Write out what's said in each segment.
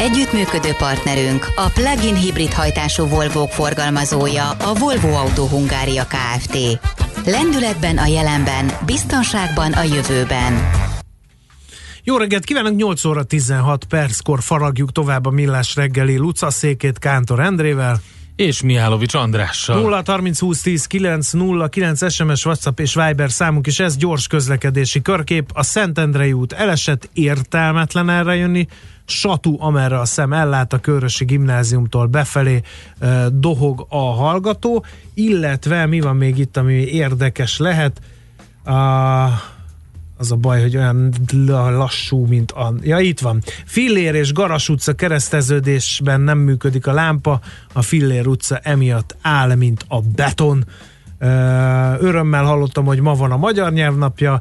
Együttműködő partnerünk a plug-in hibrid hajtású volvo forgalmazója a Volvo Auto Hungária Kft. Lendületben a jelenben, biztonságban a jövőben. Jó reggelt kívánok, 8 óra 16 perckor faragjuk tovább a millás reggeli Luca székét Kántor Endrével. És Mihálovics Andrással. 0 30 20 10 9 0 9 SMS, WhatsApp és Viber számunk is ez gyors közlekedési körkép. A Szentendrei út elesett, értelmetlen erre jönni. Satu, amerre a szem ellát a Körösi gimnáziumtól befelé dohog a hallgató, illetve mi van még itt, ami érdekes lehet, a, az a baj, hogy olyan lassú, mint a... Ja, itt van. Fillér és Garas utca kereszteződésben nem működik a lámpa, a Fillér utca emiatt áll, mint a beton. Örömmel hallottam, hogy ma van a magyar nyelvnapja,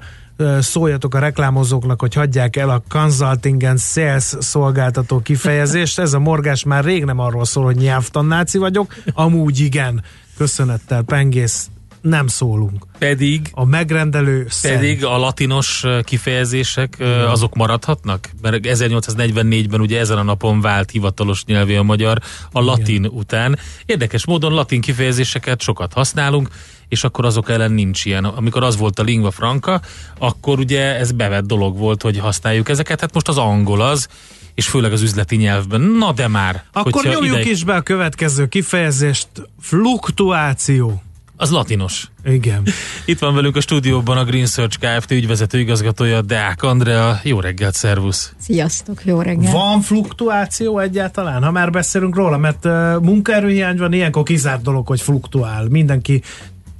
szóljatok a reklámozóknak, hogy hagyják el a consulting and sales szolgáltató kifejezést. Ez a morgás már rég nem arról szól, hogy nyelvtannáci vagyok, amúgy igen. Köszönettel, pengész, nem szólunk. Pedig a megrendelő pedig szent. a latinos kifejezések Igen. azok maradhatnak? Mert 1844-ben ugye ezen a napon vált hivatalos nyelvé a magyar a latin Igen. után. Érdekes módon latin kifejezéseket sokat használunk, és akkor azok ellen nincs ilyen. Amikor az volt a lingua franca, akkor ugye ez bevett dolog volt, hogy használjuk ezeket. Hát most az angol az, és főleg az üzleti nyelvben. Na de már! Akkor nyomjuk ide... is be a következő kifejezést. Fluktuáció. Az latinos. Igen. Itt van velünk a stúdióban a Green Search Kft. ügyvezető igazgatója Deák Andrea. Jó reggelt, szervusz! Sziasztok, jó reggelt! Van fluktuáció egyáltalán, ha már beszélünk róla? Mert uh, munkaerőhiány van, ilyenkor kizárt dolog, hogy fluktuál. Mindenki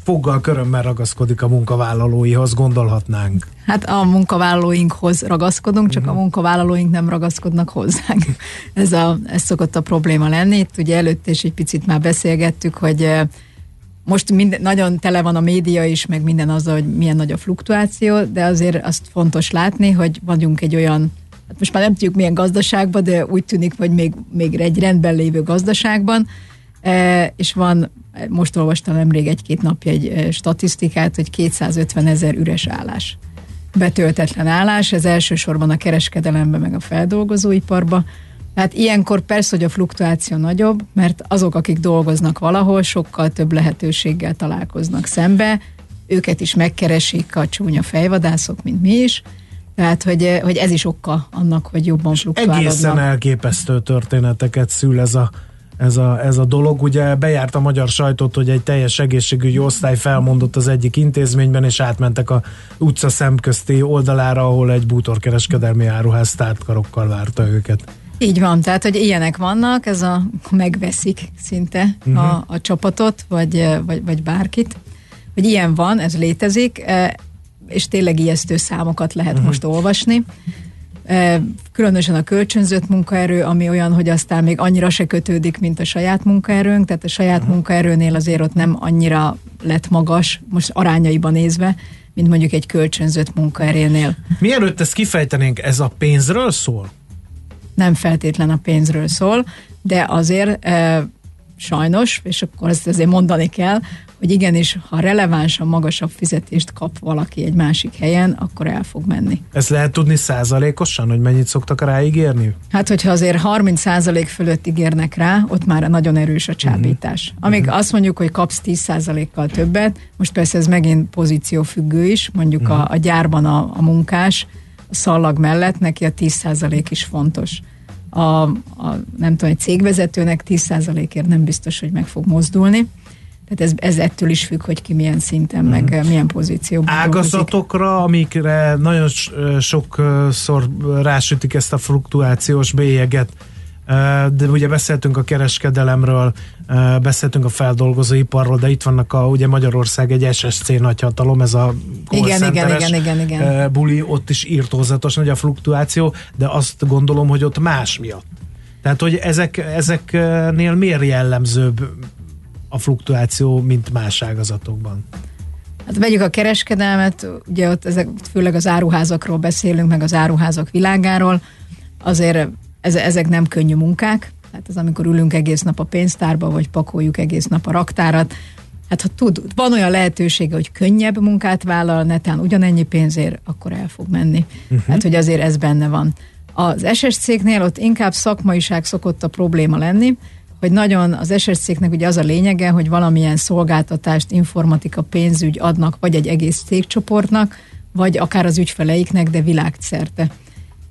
foggal körömmel ragaszkodik a munkavállalóihoz, gondolhatnánk. Hát a munkavállalóinkhoz ragaszkodunk, csak uh-huh. a mhm. munkavállalóink nem ragaszkodnak hozzánk. Ez, a, ez szokott a probléma lenni. Itt ugye előtt is egy picit már beszélgettük, hogy most minden, nagyon tele van a média is, meg minden azzal, hogy milyen nagy a fluktuáció, de azért azt fontos látni, hogy vagyunk egy olyan, hát most már nem tudjuk milyen gazdaságban, de úgy tűnik, hogy még, még egy rendben lévő gazdaságban, e, és van, most olvastam nemrég egy-két napja egy e, statisztikát, hogy 250 ezer üres állás. Betöltetlen állás, ez elsősorban a kereskedelemben, meg a feldolgozóiparban, tehát ilyenkor persze, hogy a fluktuáció nagyobb, mert azok, akik dolgoznak valahol, sokkal több lehetőséggel találkoznak szembe, őket is megkeresik a csúnya fejvadászok, mint mi is, tehát, hogy, hogy ez is oka annak, hogy jobban fluktuálnak. Egészen elképesztő történeteket szül ez a, ez a, ez a dolog. Ugye bejárt a magyar sajtót, hogy egy teljes egészségügyi osztály felmondott az egyik intézményben, és átmentek a utca szemközti oldalára, ahol egy bútorkereskedelmi áruház tártkarokkal várta őket. Így van, tehát, hogy ilyenek vannak, ez a megveszik szinte uh-huh. a, a csapatot, vagy, vagy, vagy bárkit, hogy ilyen van, ez létezik, és tényleg ijesztő számokat lehet uh-huh. most olvasni. Különösen a kölcsönzött munkaerő, ami olyan, hogy aztán még annyira se kötődik, mint a saját munkaerőnk, tehát a saját uh-huh. munkaerőnél azért ott nem annyira lett magas, most arányaiban nézve, mint mondjuk egy kölcsönzött munkaerőnél. Mielőtt ezt kifejtenénk, ez a pénzről szól? Nem feltétlen a pénzről szól, de azért e, sajnos, és akkor ezt azért mondani kell, hogy igenis, ha relevánsan magasabb fizetést kap valaki egy másik helyen, akkor el fog menni. Ez lehet tudni százalékosan, hogy mennyit szoktak ráígérni? Hát, hogyha azért 30 százalék fölött ígérnek rá, ott már nagyon erős a csábítás. Uh-huh. Amíg uh-huh. azt mondjuk, hogy kapsz 10 százalékkal többet, most persze ez megint pozíciófüggő is, mondjuk uh-huh. a, a gyárban a, a munkás, a szallag mellett neki a 10 százalék is fontos a, a nem tudom, egy cégvezetőnek 10%-ért nem biztos, hogy meg fog mozdulni. Tehát ez, ez ettől is függ, hogy ki milyen szinten, mm. meg mhm. milyen pozícióban Ágazatokra, dolgozik. amikre nagyon sokszor rásütik ezt a fluktuációs bélyeget, de ugye beszéltünk a kereskedelemről, beszéltünk a feldolgozóiparról, de itt vannak a, ugye Magyarország egy SSC nagyhatalom, ez a igen, igen, igen, igen, igen. buli, ott is írtózatos nagy a fluktuáció, de azt gondolom, hogy ott más miatt. Tehát, hogy ezek, ezeknél miért jellemzőbb a fluktuáció, mint más ágazatokban? Hát vegyük a kereskedelmet, ugye ott ezek, főleg az áruházakról beszélünk, meg az áruházak világáról, azért ezek nem könnyű munkák, tehát az, amikor ülünk egész nap a pénztárba, vagy pakoljuk egész nap a raktárat, hát ha tud, van olyan lehetősége, hogy könnyebb munkát vállal, netán ugyanennyi pénzért, akkor el fog menni. Uh-huh. Hát, hogy azért ez benne van. Az SS cégnél ott inkább szakmaiság szokott a probléma lenni, hogy nagyon az SS cégnek ugye az a lényege, hogy valamilyen szolgáltatást, informatika, pénzügy adnak, vagy egy egész cégcsoportnak, vagy akár az ügyfeleiknek, de világszerte.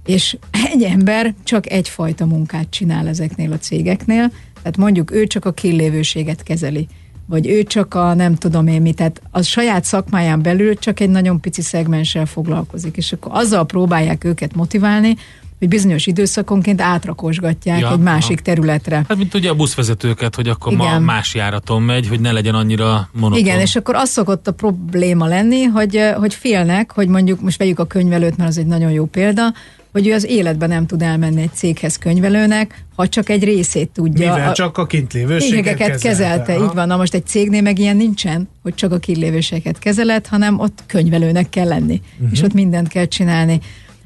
És egy ember csak egyfajta munkát csinál ezeknél a cégeknél, tehát mondjuk ő csak a killévőséget kezeli, vagy ő csak a nem tudom én mit, tehát a saját szakmáján belül csak egy nagyon pici szegmenssel foglalkozik, és akkor azzal próbálják őket motiválni, hogy bizonyos időszakonként átrakosgatják ja, egy másik aha. területre. Hát mint ugye a buszvezetőket, hogy akkor Igen. ma más járaton megy, hogy ne legyen annyira monoton. Igen, és akkor az szokott a probléma lenni, hogy, hogy félnek, hogy mondjuk most vegyük a könyvelőt, mert az egy nagyon jó példa, hogy ő az életben nem tud elmenni egy céghez könyvelőnek, ha csak egy részét tudja. Mivel a, csak a kintlévőséget kezelte. kezelte. Így van, na most egy cégnél meg ilyen nincsen, hogy csak a kintlévőséget kezeled, hanem ott könyvelőnek kell lenni, uh-huh. és ott mindent kell csinálni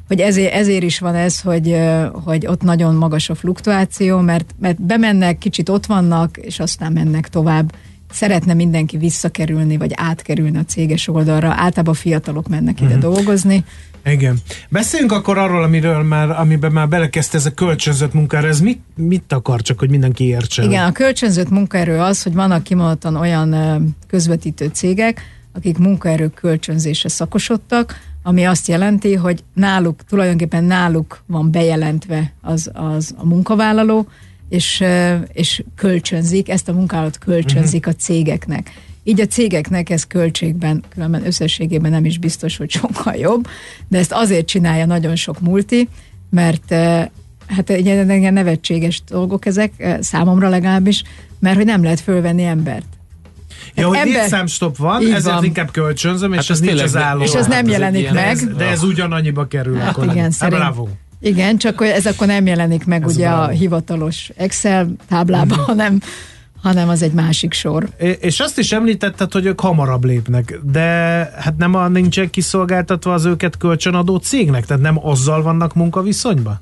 hogy ezért, ezért is van ez, hogy, hogy ott nagyon magas a fluktuáció, mert, mert bemennek, kicsit ott vannak, és aztán mennek tovább. Szeretne mindenki visszakerülni, vagy átkerülni a céges oldalra. Általában fiatalok mennek ide uh-huh. dolgozni. Igen. Beszéljünk akkor arról, amiről már, amiben már belekezdte ez a kölcsönzött munkára. Ez mit, mit akar, csak hogy mindenki értse? Igen, a kölcsönzött munkaerő az, hogy vannak kimondottan olyan közvetítő cégek, akik munkaerő kölcsönzése szakosodtak, ami azt jelenti, hogy náluk, tulajdonképpen náluk van bejelentve az, az a munkavállaló, és, és kölcsönzik, ezt a munkállat kölcsönzik a cégeknek. Így a cégeknek ez költségben, különben összességében nem is biztos, hogy sokkal jobb, de ezt azért csinálja nagyon sok multi, mert hát egy ilyen nevetséges dolgok ezek, számomra legalábbis, mert hogy nem lehet fölvenni embert. Ja, hogy ember... létszámstop van, ezért van. inkább kölcsönzöm, és hát ez nincs az álló. És ez nem hát jelenik ez meg. Ez, de ez ugyanannyiba kerül. Hát akkor igen, szerint, bravo. Igen, csak hogy ez akkor nem jelenik meg ez ugye bravo. a hivatalos Excel táblában, mm. hanem hanem az egy másik sor. És azt is említetted, hogy ők hamarabb lépnek, de hát nem a, nincsen kiszolgáltatva az őket kölcsönadó cégnek, tehát nem azzal vannak munkaviszonyban?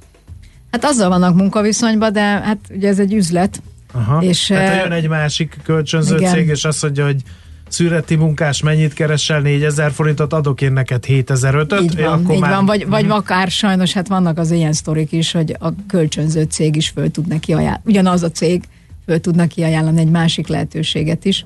Hát azzal vannak munkaviszonyban, de hát ugye ez egy üzlet, Aha. És, Tehát jön egy másik kölcsönző igen. cég, és azt mondja, hogy szüreti munkás mennyit keresel, 4000 forintot, adok én neked 7500 Így van, akkor így már... van. vagy, vagy mm. akár sajnos, hát vannak az ilyen sztorik is, hogy a kölcsönző cég is föl tud neki ajánlani, ugyanaz a cég föl tud neki ajánlani egy másik lehetőséget is.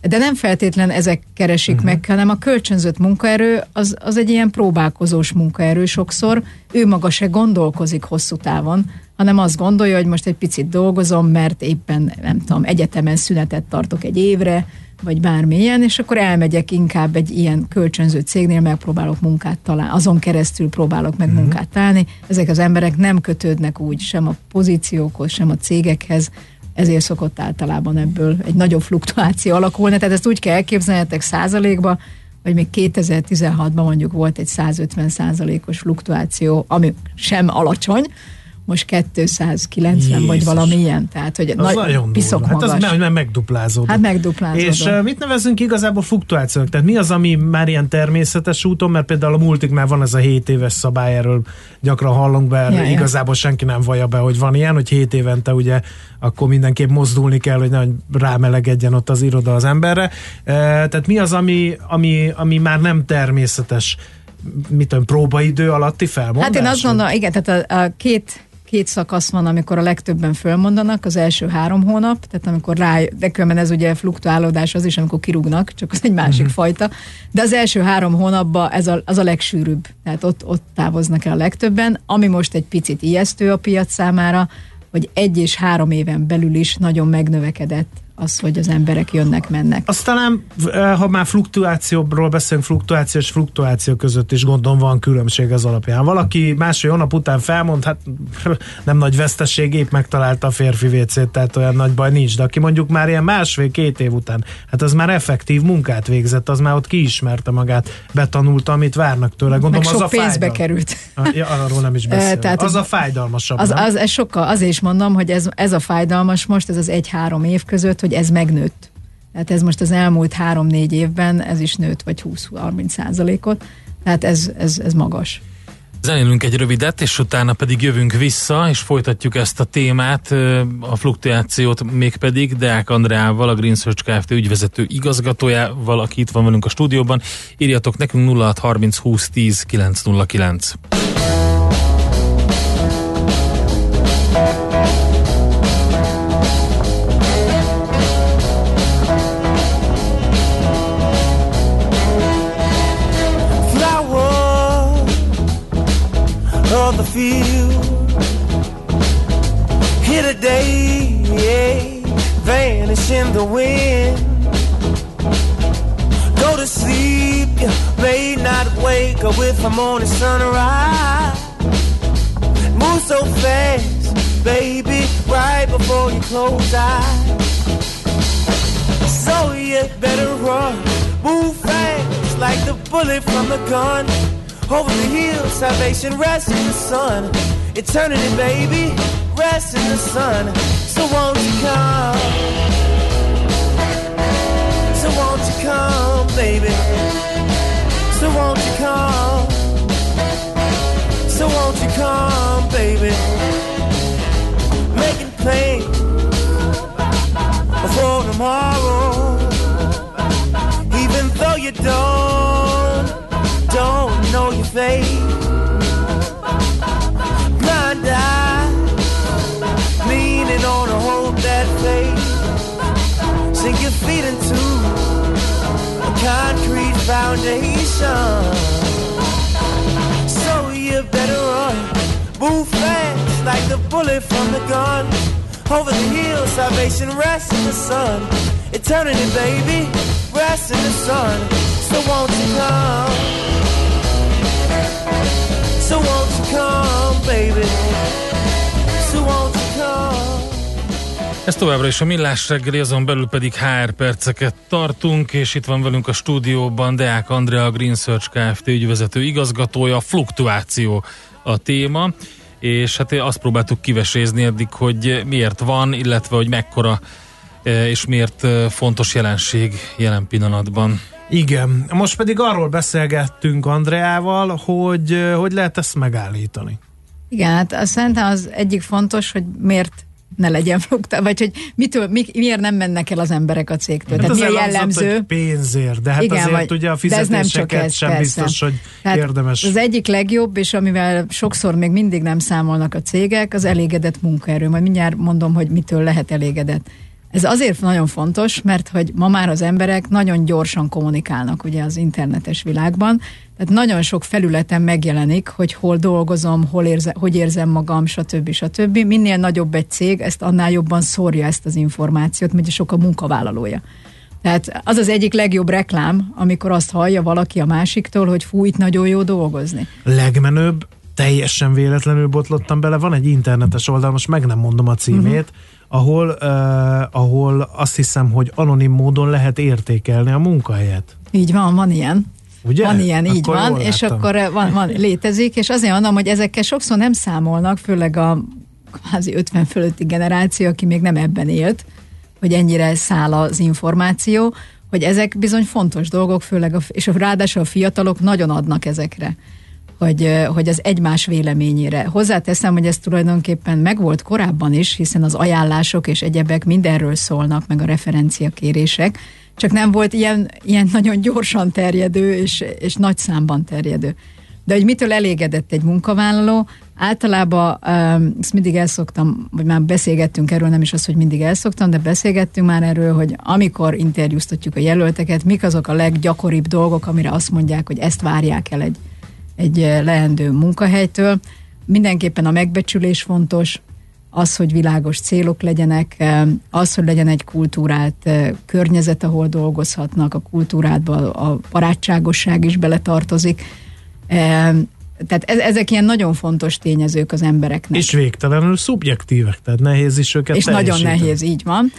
De nem feltétlen ezek keresik uh-huh. meg, hanem a kölcsönzött munkaerő az, az egy ilyen próbálkozós munkaerő sokszor. Ő maga se gondolkozik hosszú távon, hanem azt gondolja, hogy most egy picit dolgozom, mert éppen, nem tudom, egyetemen szünetet tartok egy évre, vagy bármilyen, és akkor elmegyek inkább egy ilyen kölcsönző cégnél, megpróbálok munkát találni, azon keresztül próbálok meg uh-huh. munkát találni. Ezek az emberek nem kötődnek úgy sem a pozíciókhoz, sem a cégekhez, ezért szokott általában ebből egy nagyobb fluktuáció alakulni. Tehát ezt úgy kell elképzelnetek százalékba, hogy még 2016-ban mondjuk volt egy 150 százalékos fluktuáció, ami sem alacsony, most 290 Jézus. vagy valami ilyen. Tehát, hogy az nagy, nagyon piszok Hát az nem megduplázódott. Hát megduplázódott. És uh, mit nevezünk igazából fluktuációnak? Tehát mi az, ami már ilyen természetes úton, mert például a multik már van ez a 7 éves szabály, erről gyakran hallunk be, ja, igazából ja. senki nem vallja be, hogy van ilyen, hogy 7 évente ugye akkor mindenképp mozdulni kell, hogy nehogy rámelegedjen ott az iroda az emberre. Uh, tehát mi az, ami, ami, ami már nem természetes mit tudom, próbaidő alatti felmondás? Hát én azt gondolom, igen, tehát a, a két két szakasz van, amikor a legtöbben fölmondanak, az első három hónap, tehát amikor rá, de különben ez ugye fluktuálódás az is, amikor kirúgnak, csak az egy másik uh-huh. fajta, de az első három hónapban ez a, az a legsűrűbb, tehát ott, ott távoznak el a legtöbben, ami most egy picit ijesztő a piac számára, hogy egy és három éven belül is nagyon megnövekedett az, hogy az emberek jönnek, mennek. Aztán, ha már fluktuációról beszélünk, fluktuáció és fluktuáció között is gondolom van különbség az alapján. Valaki másfél hónap után felmond, hát nem nagy vesztesség, épp megtalálta a férfi vécét, tehát olyan nagy baj nincs, de aki mondjuk már ilyen másfél-két év után, hát az már effektív munkát végzett, az már ott kiismerte magát, betanulta, amit várnak tőle. Gondolom, Meg sok az a pénzbe fájdal... került. Ja, arról nem is beszél. Tehát az a fájdalmasabb. Az, az, ez sokkal, azért is mondom, hogy ez, ez a fájdalmas most, ez az egy-három év között, hogy ez megnőtt. Tehát ez most az elmúlt három-négy évben ez is nőtt, vagy 20-30 százalékot. Tehát ez, ez, ez magas. Zenélünk egy rövidet, és utána pedig jövünk vissza, és folytatjuk ezt a témát, a fluktuációt mégpedig Deák Andreával, a Green Search Kft. ügyvezető igazgatójával, aki itt van velünk a stúdióban. Írjatok nekünk 0630 20 10 909. The field. Here today, yeah, vanish in the wind. Go to sleep, you may not wake up with a morning sunrise. Move so fast, baby, right before you close eyes. So you better run, move fast like the bullet from the gun. Over the hills, salvation rests in the sun. Eternity, baby, rests in the sun. So won't you come? So won't you come, baby? So won't you come? So won't you come, baby? Making plans for tomorrow. Even though you don't don't know your fate. Blind eye, leaning on a hope that fades. Sink your feet into a concrete foundation. So you better run, move fast like the bullet from the gun. Over the hills, salvation rests in the sun. Eternity, baby, rests in the sun. So won't you come? So won't you come, baby? Ez továbbra is a Millás reggeli, azon belül pedig HR perceket tartunk, és itt van velünk a stúdióban Deák Andrea, a Green Search Kft. ügyvezető igazgatója, a fluktuáció a téma, és hát azt próbáltuk kivesézni eddig, hogy miért van, illetve hogy mekkora e, és miért e, fontos jelenség jelen pillanatban. Igen, most pedig arról beszélgettünk Andreával, hogy hogy lehet ezt megállítani. Igen, hát azt szerintem az egyik fontos, hogy miért ne legyen fluktuáció, vagy hogy mitől, mi, miért nem mennek el az emberek a cégtől. Hát Tehát mi a jellemző? Hogy pénzért, de hát Igen, azért vagy, ugye a fizetéseket ez sem persze. biztos, hogy Tehát érdemes. Az egyik legjobb, és amivel sokszor még mindig nem számolnak a cégek, az elégedett munkaerő. Majd mindjárt mondom, hogy mitől lehet elégedett. Ez azért nagyon fontos, mert hogy ma már az emberek nagyon gyorsan kommunikálnak ugye az internetes világban, tehát nagyon sok felületen megjelenik, hogy hol dolgozom, hol érze, hogy érzem magam, stb. stb. Minél nagyobb egy cég, ezt annál jobban szórja ezt az információt, mert sok a munkavállalója. Tehát az az egyik legjobb reklám, amikor azt hallja valaki a másiktól, hogy fú, itt nagyon jó dolgozni. Legmenőbb, teljesen véletlenül botlottam bele, van egy internetes oldal, most meg nem mondom a címét, uh-huh ahol, uh, ahol azt hiszem, hogy anonim módon lehet értékelni a munkahelyet. Így van, van ilyen. Ugye? Van ilyen, így akkor van, és akkor van, van, létezik, és azért mondom, hogy ezekkel sokszor nem számolnak, főleg a kvázi 50 fölötti generáció, aki még nem ebben élt, hogy ennyire száll az információ, hogy ezek bizony fontos dolgok, főleg, a, és ráadásul a fiatalok nagyon adnak ezekre hogy, hogy az egymás véleményére. Hozzáteszem, hogy ez tulajdonképpen megvolt korábban is, hiszen az ajánlások és egyebek mindenről szólnak, meg a referenciakérések, csak nem volt ilyen, ilyen nagyon gyorsan terjedő és, és nagy számban terjedő. De hogy mitől elégedett egy munkavállaló, általában ezt mindig elszoktam, vagy már beszélgettünk erről, nem is az, hogy mindig elszoktam, de beszélgettünk már erről, hogy amikor interjúztatjuk a jelölteket, mik azok a leggyakoribb dolgok, amire azt mondják, hogy ezt várják el egy, egy eh, leendő munkahelytől. Mindenképpen a megbecsülés fontos, az, hogy világos célok legyenek, eh, az, hogy legyen egy kultúrált eh, környezet, ahol dolgozhatnak, a kultúrádba a barátságosság is beletartozik. Tehát ezek ilyen nagyon fontos tényezők az embereknek. És végtelenül szubjektívek, tehát nehéz is őket És nagyon nehéz, így van.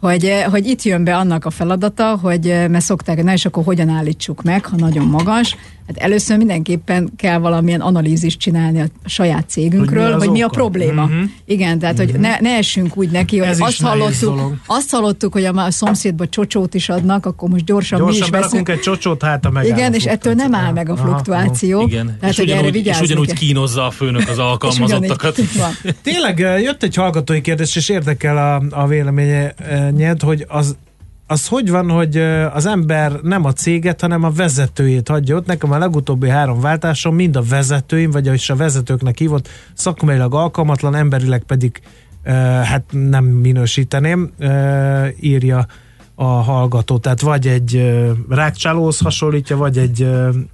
Hogy, hogy itt jön be annak a feladata, hogy mert szokták, na és akkor hogyan állítsuk meg, ha nagyon magas, Hát először mindenképpen kell valamilyen analízist csinálni a saját cégünkről, Hogy mi hogy mi a probléma. Mhm. Igen, tehát hogy ne, ne essünk úgy neki, hogy Ez is azt hallottuk, dolog. azt hallottuk, hogy a, a szomszédba csocsót is adnak, akkor most gyorsan, mi Gyorsan is berakunk veszünk. egy csocsót, hát a megáll Igen, a és ettől nem áll meg a Aha, aha. fluktuáció. Igen, Tehát, és, hogy erre ugyanúgy, és vigyázni ugyanúgy kell. kínozza a főnök az alkalmazottakat. És. Tényleg jött egy hallgatói kérdés, és érdekel a, a véleményed, hogy az, az hogy van, hogy az ember nem a céget, hanem a vezetőjét hagyja ott. Nekem a legutóbbi három váltásom mind a vezetőim, vagy is a vezetőknek hívott, szakmailag alkalmatlan, emberileg pedig hát nem minősíteném, írja a hallgató. Tehát vagy egy rákcsálóhoz hasonlítja, vagy egy,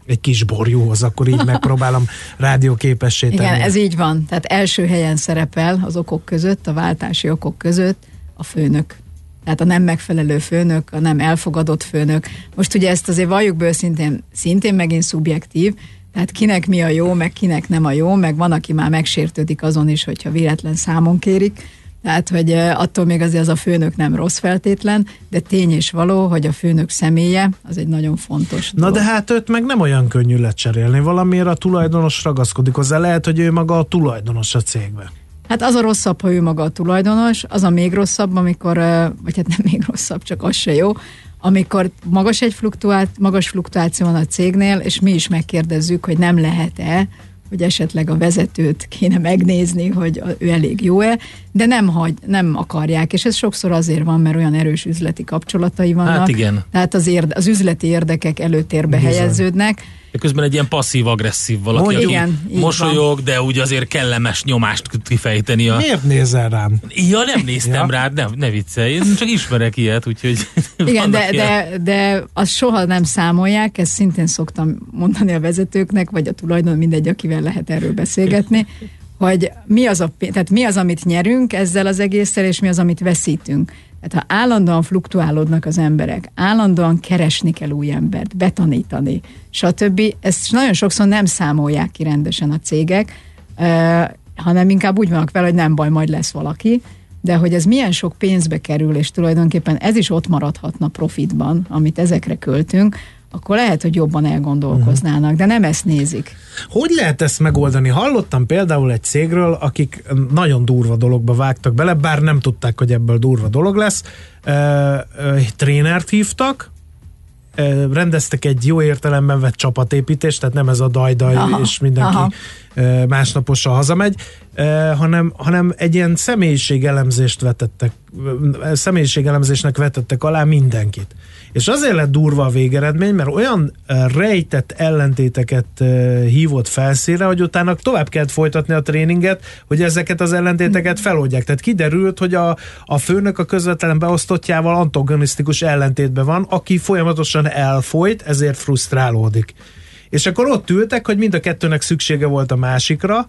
egy kis borjúhoz, akkor így megpróbálom rádióképessé tenni. Igen, ez így van. Tehát első helyen szerepel az okok között, a váltási okok között a főnök. Tehát a nem megfelelő főnök, a nem elfogadott főnök. Most ugye ezt azért valljuk be szintén, szintén megint szubjektív, tehát kinek mi a jó, meg kinek nem a jó, meg van, aki már megsértődik azon is, hogyha véletlen számon kérik. Tehát, hogy attól még azért az a főnök nem rossz feltétlen, de tény és való, hogy a főnök személye az egy nagyon fontos Na dolog. de hát őt meg nem olyan könnyű lecserélni. Valamiért a tulajdonos ragaszkodik hozzá. Lehet, hogy ő maga a tulajdonos a cégbe. Hát az a rosszabb, ha ő maga a tulajdonos, az a még rosszabb, amikor, vagy hát nem még rosszabb, csak az se jó, amikor magas egy fluktuát, magas fluktuáció van a cégnél, és mi is megkérdezzük, hogy nem lehet-e, hogy esetleg a vezetőt kéne megnézni, hogy ő elég jó-e, de nem, hagy, nem akarják, és ez sokszor azért van, mert olyan erős üzleti kapcsolatai vannak. Hát igen. Tehát az, érde, az üzleti érdekek előtérbe Bizony. helyeződnek, De közben egy ilyen passzív-agresszív valaki, Mondjuk. aki Igen, mosolyog, de úgy azért kellemes nyomást kifejteni a... Miért nézel rám? Ja, nem néztem Ja. rád, ne, ne viccelj, én csak ismerek ilyet, úgyhogy... Igen, de, ilyen- de, de azt soha nem számolják, ezt szintén szoktam mondani a vezetőknek, vagy a tulajdon, mindegy, akivel lehet erről beszélgetni, hogy mi az, a, tehát mi az, amit nyerünk ezzel az egésszel, és mi az, amit veszítünk. Tehát ha állandóan fluktuálódnak az emberek, állandóan keresni kell új embert, betanítani, stb. Ezt nagyon sokszor nem számolják ki rendesen a cégek, hanem inkább úgy vannak vele, hogy nem baj, majd lesz valaki, de hogy ez milyen sok pénzbe kerül, és tulajdonképpen ez is ott maradhatna profitban, amit ezekre költünk, akkor lehet, hogy jobban elgondolkoznának, de nem ezt nézik. Hogy lehet ezt megoldani? Hallottam például egy cégről, akik nagyon durva dologba vágtak bele, bár nem tudták, hogy ebből durva dolog lesz. Trénert hívtak, rendeztek egy jó értelemben vett csapatépítést, tehát nem ez a dajdaj, Aha, és mindenki aha. Ö, másnaposan hazamegy, hanem, hanem egy ilyen személyiségelemzést vetettek, személyiségelemzésnek vetettek alá mindenkit. És azért lett durva a végeredmény, mert olyan rejtett ellentéteket hívott felszínre, hogy utána tovább kellett folytatni a tréninget, hogy ezeket az ellentéteket feloldják. Tehát kiderült, hogy a, a főnök a közvetlen beosztottjával antagonisztikus ellentétben van, aki folyamatosan elfolyt, ezért frusztrálódik. És akkor ott ültek, hogy mind a kettőnek szüksége volt a másikra,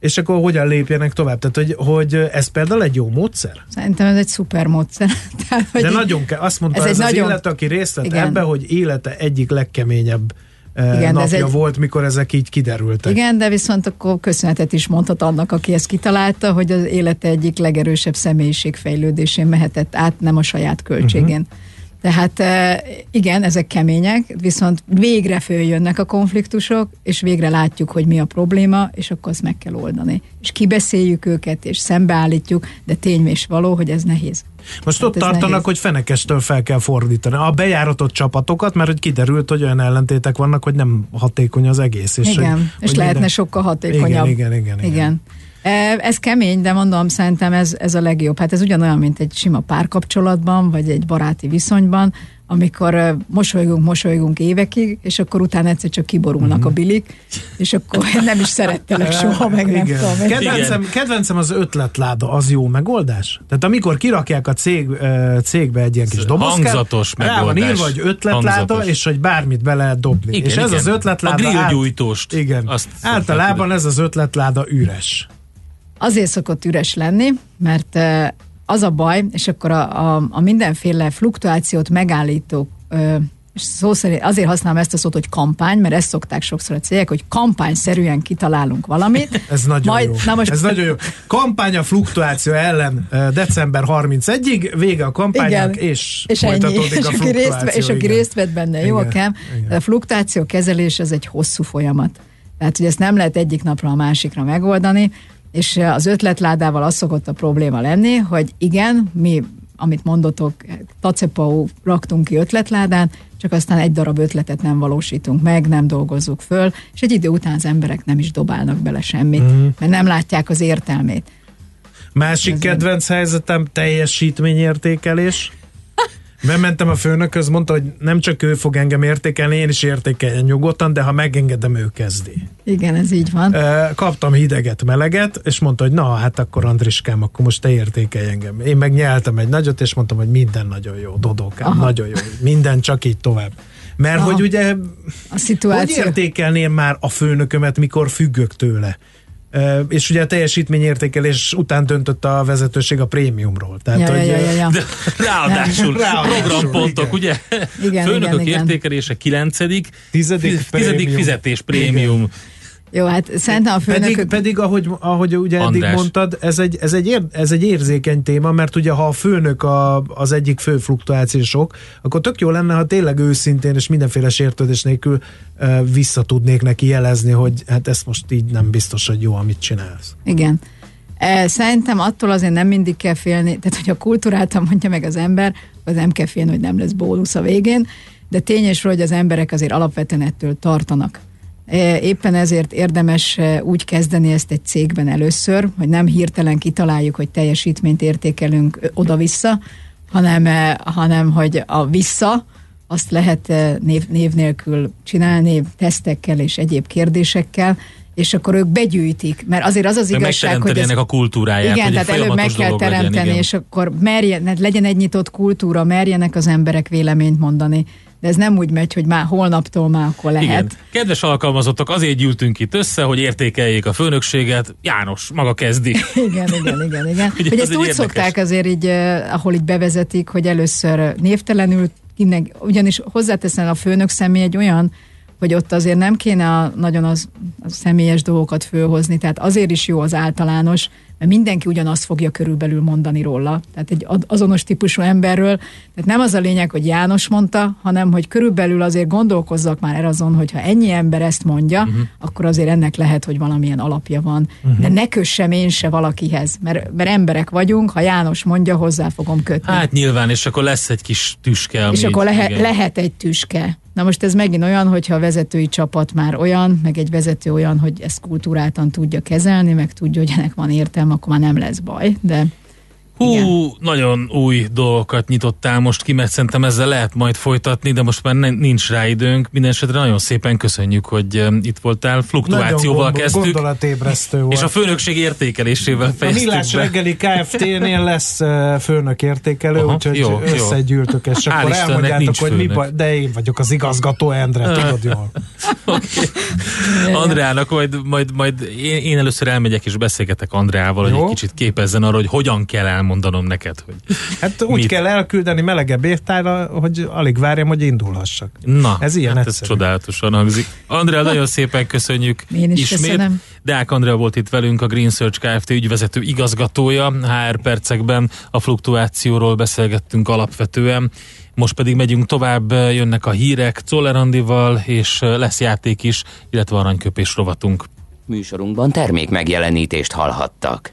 és akkor hogyan lépjenek tovább. Tehát, hogy, hogy ez például egy jó módszer. Szerintem ez egy szuper módszer. Tehát, hogy De nagyon kell, azt mondta ez ez, az nagyon- illető, aki részt vett ebbe, hogy élete egyik legkeményebb Igen, Igen, de ez napja egy- volt, mikor ezek így kiderültek. Igen, de viszont akkor köszönetet is mondhat annak, aki ezt kitalálta, hogy az élete egyik legerősebb személyiségfejlődésén mehetett át, nem a saját költségén. Uh-huh. Tehát eh, igen, ezek kemények, viszont végre följönnek a konfliktusok, és végre látjuk, hogy mi a probléma, és akkor azt meg kell oldani. És kibeszéljük őket, és szembeállítjuk, de tény és való, hogy ez nehéz. Most Hát ott tartanak, nehéz. hogy fenekestől fel kell fordítani a bejáratott csapatokat, mert hogy kiderült, hogy olyan ellentétek vannak, hogy nem hatékony az egész. És igen, hogy, és hogy lehetne minden- sokkal hatékonyabb. Igen, igen, igen, igen. igen. Ez kemény, de mondom, szerintem ez, ez a legjobb. Hát ez ugyanolyan, mint egy sima párkapcsolatban, vagy egy baráti viszonyban, amikor mosolygunk, mosolygunk évekig, és akkor utána egyszer csak kiborulnak Mhm. a bilik, és akkor nem is szerettelek soha, meg nem Igen. tudom. Kedvencem, kedvencem az ötletláda, az jó megoldás? Tehát amikor kirakják a cég, cégbe egy ilyen kis dobozkát, hangzatos rá van megoldás. írva, hogy ötletláda, Hangzatos. és hogy bármit be lehet dobni. Igen, és ez igen. az ötletláda... A át- grillgyújtóst. Igen. Azt Általában ez az ötletláda üres. Azért szokott üres lenni, mert az a baj, és akkor a, a, a mindenféle fluktuációt megállító ö, és szó szerint azért használom ezt a szót, hogy kampány, mert ezt szokták sokszor a cégek, hogy kampányszerűen kitalálunk valamit. Ez nagyon Majd- jó. na most- Ez nagyon jó. Kampány a fluktuáció ellen december 31-ig, vége a kampánynak, és, és ennyi. folytatódik És a aki, fluktuáció. részt, és aki igen. részt vett benne, jó, Igen, akám? igen. A fluktuáció kezelés az egy hosszú folyamat. Tehát, hogy ezt nem lehet egyik napra a másikra megoldani, és az ötletládával az szokott a probléma lenni, hogy igen, mi, amit mondotok, tacepau raktunk ki ötletládán, csak aztán egy darab ötletet nem valósítunk meg, nem dolgozzuk föl, és egy idő után az emberek nem is dobálnak bele semmit, Mhm. mert nem látják az értelmét. Másik kedvenc helyzetem teljesítményértékelés. Bementem a főnökhöz, mondta, hogy nem csak ő fog engem értékelni, én is értékeljen nyugodtan, de ha megengedem, ő kezdi. Igen, ez így van. Kaptam hideget, meleget, és mondta, hogy na, hát akkor Andriskám, akkor most te értékelj engem. Én meg nyeltem egy nagyot, és mondtam, hogy minden nagyon jó, Dodókám, Aha. nagyon jó, minden csak így tovább. Mert Aha. hogy ugye, A hogy szituáció... értékelném már a főnökömet, mikor függök tőle? És ugye a teljesítményértékelés után döntött a vezetőség a prémiumról. Tehát, Ja, hogy, ja, ja, ja. De ráadásul, Ráadásul, programpontok, igen. ugye? Igen, Főnökök igen, igen. értékelése kilencedik, Tizedik fiz- tizedik fizetés prémium. Jó, hát szerintem a Pedig, főnök... pedig ahogy, ahogy ugye eddig András. mondtad, ez egy, ez, egy ér, ez egy érzékeny téma, mert ugye ha a főnök a, az egyik fő fluktuációs ok, akkor tök jó lenne, ha tényleg őszintén és mindenféle sértődés nélkül uh, vissza tudnék neki jelezni, hogy hát ezt most így nem biztos, hogy jó, amit csinálsz. Igen. E, Szerintem attól azért nem mindig kell félni, tehát hogy a kultúráltan mondja meg az ember, az nem kell félni, hogy nem lesz bónusz a végén, de tényes, hogy az emberek azért alapvetően ettől tartanak. E, Éppen ezért érdemes e, úgy kezdeni ezt egy cégben először, hogy nem hirtelen kitaláljuk, hogy teljesítményt értékelünk oda-vissza, hanem, e, hanem hogy a vissza, azt lehet név, név nélkül csinálni, tesztekkel és egyéb kérdésekkel, és akkor ők begyűjtik, mert azért az az Meg igazság, hogy ez, ennek a kultúráját, igen, tehát előbb meg kell legyen, teremteni, igen. és akkor merjen, legyen egy nyitott kultúra, merjenek az emberek véleményt mondani. De ez nem úgy megy, hogy már holnaptól már akkor lehet. Igen. Kedves alkalmazottak, azért gyűltünk itt össze, hogy értékeljék a főnökséget. János, maga kezdi. Igen, igen, igen, igen. Ugye hogy ez ezt úgy érdekes. szokták azért így, eh, ahol így bevezetik, hogy először névtelenül, innen, ugyanis hozzáteszem a főnök személy egy olyan, hogy ott azért nem kéne a, nagyon az, a személyes dolgokat fölhozni, tehát azért is jó az általános, mert mindenki ugyanazt fogja körülbelül mondani róla. Tehát egy azonos típusú emberről. Tehát nem az a lényeg, hogy János mondta, hanem hogy körülbelül azért gondolkozzak már el azon, hogy ha ennyi ember ezt mondja, uh-huh. akkor azért ennek lehet, hogy valamilyen alapja van. Uh-huh. De ne kössem én se valakihez, mert, mert emberek vagyunk, ha János mondja, hozzá fogom kötni. Hát nyilván, és akkor lesz egy kis tüske. És akkor lehe, igen. lehet egy tüske. Na most ez megint olyan, hogyha a vezetői csapat már olyan, meg egy vezető olyan, hogy ezt kultúráltan tudja kezelni, meg tudja, hogy ennek van értelme, akkor már nem lesz baj, de Hú, Igen. nagyon új dolgokat nyitottál most ki, mert szerintem ezzel lehet majd folytatni, de most már ne- nincs rá időnk. Mindenesetre nagyon szépen köszönjük, hogy um, itt voltál. Fluktuációval Nagyon kezdtük, gondolatébresztő volt. és a főnökség értékelésével A fejeztük Millás be. reggeli Kft-nél lesz uh, főnök értékelő, Aha, úgyhogy jó, összegyűltük, és Hál' akkor Istennek elmondjátok, nincs hogy mi baj, de én vagyok az igazgató Endre, tudod jól. Andreának majd, majd, majd én, én először elmegyek és beszélgetek Andreával, hogy egy kicsit képezzen arra, hogy hogyan kell elmondanom neked, hogy Hát úgy Mit? kell elküldeni melegebb éttájra, hogy alig várjam, hogy indulhassak. Na, Ez ilyen hát ez egyszerű. csodálatosan hangzik. Andrea, nagyon szépen köszönjük Én is ismét. köszönöm. Deák Andrea volt itt velünk, a Green Search Kft. ügyvezető igazgatója. HR percekben a fluktuációról beszélgettünk alapvetően. Most pedig megyünk tovább, jönnek a hírek Czoller Andival, és lesz játék is, illetve aranyköpés rovatunk. Műsorunkban termék megjelenítést hallhattak.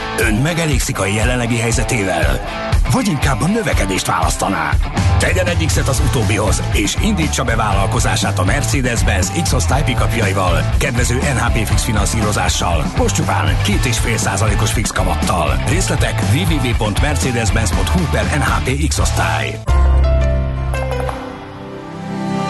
Ön megelégszik a jelenlegi helyzetével? Vagy inkább a növekedést választaná? Tegyen egy X-et az utóbbihoz, és indítsa be vállalkozását a Mercedes-Benz X-osztály pickupjaival, kedvező NHP fix finanszírozással, most csupán 2,5%-os fix kamattal. Részletek www.mercedes-benz.hu per NHP X-osztály.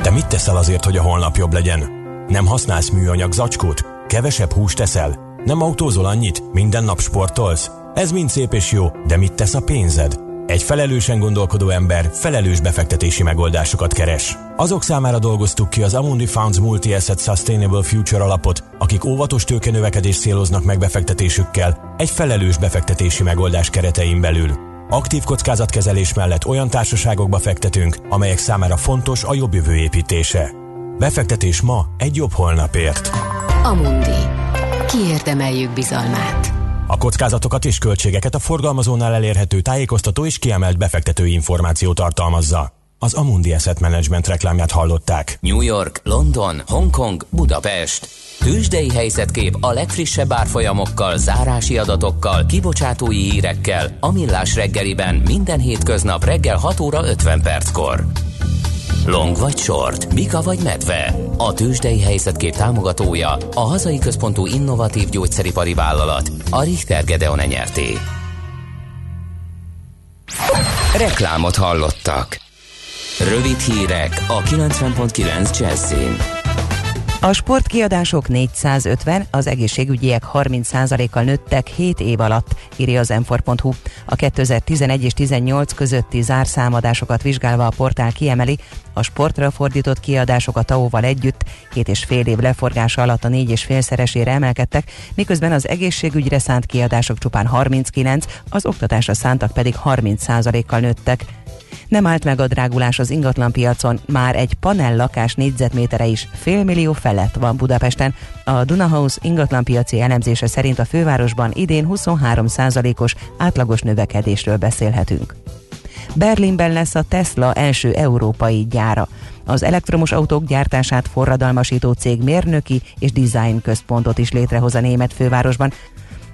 Te mit teszel azért, hogy a holnap jobb legyen? Nem használsz műanyag zacskót? Kevesebb húst teszel? Nem autózol annyit? Minden nap sportolsz? Ez mind szép és jó, de mit tesz a pénzed? Egy felelősen gondolkodó ember felelős befektetési megoldásokat keres. Azok számára dolgoztuk ki az Amundi Funds Multi-Asset Sustainable Future alapot, akik óvatos tőkenövekedés céloznak meg befektetésükkel egy felelős befektetési megoldás keretein belül. Aktív kockázatkezelés mellett olyan társaságokba fektetünk, amelyek számára fontos a jobb jövő építése. Befektetés ma egy jobb holnapért. Amundi. Kiérdemeljük bizalmát. A kockázatokat és költségeket a forgalmazónál elérhető tájékoztató és kiemelt befektetői információ tartalmazza. Az Amundi Asset Management reklámját hallották. New York, London, Hongkong, Budapest. Tősdei helyzetkép a legfrissebb árfolyamokkal, zárási adatokkal, kibocsátói hírekkel, a Millás reggeliben minden hétköznap reggel 6 óra 50 perckor. Long vagy short, Mika vagy medve. A tőzsdei helyzetkép támogatója a hazai központú innovatív gyógyszeripari vállalat, a Richter Gedeon nyerté. Reklámot hallottak. Rövid hírek a 90.9 Jazzin. A sportkiadások 450, az egészségügyiek 30%-kal nőttek 7 év alatt, írja az m A 2011 és 18 közötti zárszámadásokat vizsgálva a portál kiemeli, a sportra fordított kiadások a TAO-val együtt két és fél év leforgása alatt a négy és félszeresére emelkedtek, miközben az egészségügyre szánt kiadások csupán 39, az oktatásra szántak pedig 30%-kal nőttek. Nem állt meg a drágulás az ingatlanpiacon, már egy panel lakás négyzetmétere is félmillió felett van Budapesten. A Dunahouse ingatlanpiaci elemzése szerint a fővárosban idén 23%-os átlagos növekedésről beszélhetünk. Berlinben lesz a Tesla első európai gyára. Az elektromos autók gyártását forradalmasító cég mérnöki és design központot is létrehoz a német fővárosban.